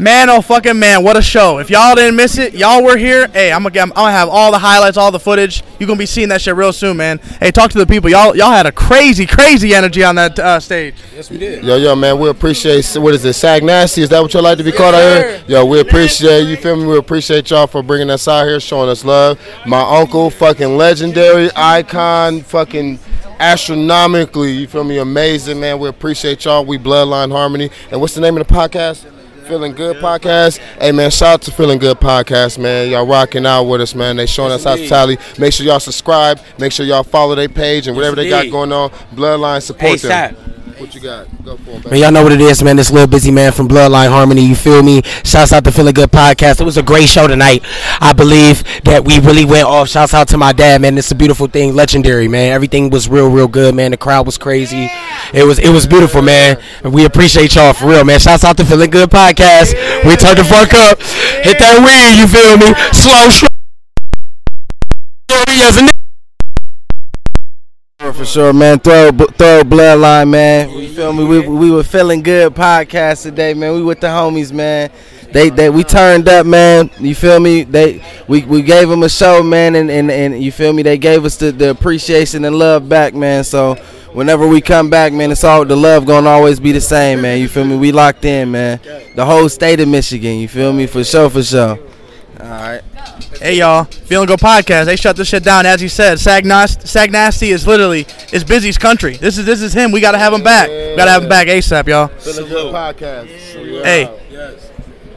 Man, oh fucking man, what a show! If y'all didn't miss it, y'all were here. Hey, I'm gonna, I'm gonna have all the highlights, all the footage. You're gonna be seeing that shit real soon, man. Hey, talk to the people. Y'all, y'all had a crazy, crazy energy on that uh, stage. Yes, we did. Yo, yo, man, we appreciate what is it, Sag Nasty? Is that what y'all like to be called out here? Yo, we appreciate you. Feel me? We appreciate y'all for bringing us out here, showing us love. My uncle, fucking legendary icon, fucking astronomically, you feel me? Amazing, man. We appreciate y'all. We Bloodline Harmony. And what's the name of the podcast? Feeling Good Podcast. Hey man, shout out to Feeling Good Podcast, man. Y'all rocking out with us, man. They showing us hospitality. Make sure y'all subscribe. Make sure y'all follow their page and whatever they got going on. Bloodline support ASAP. them. What you got? Go for it, Man, y'all know what it is, man. This little busy man from Bloodline Harmony. You feel me? Shouts out to Feeling Good Podcast. It was a great show tonight. I believe that we really went off. Shouts out to my dad, man. It's a beautiful thing, legendary, man. Everything was real, real good, man. The crowd was crazy. It was, it was beautiful, man. And we appreciate y'all for real, man. Shouts out to Feeling Good Podcast. We turn the fuck up, hit that weed. You feel me? Slow, slow. As a for sure, man. Throw, throw bloodline, man. You feel me? We, we were feeling good podcast today, man. We with the homies, man. They, they we turned up, man. You feel me? They we, we gave them a show, man, and, and, and you feel me? They gave us the, the appreciation and love back, man. So whenever we come back, man, it's all the love gonna always be the same, man. You feel me? We locked in, man. The whole state of Michigan, you feel me? For sure, for sure. All right. Hey y'all, Feeling Good Podcast. They shut this shit down, as you said. Sag, Nas- Sag Nasty is literally is Bizzy's country. This is this is him. We gotta have him back. We gotta have him back ASAP, y'all. Feeling Good Podcast. Hey,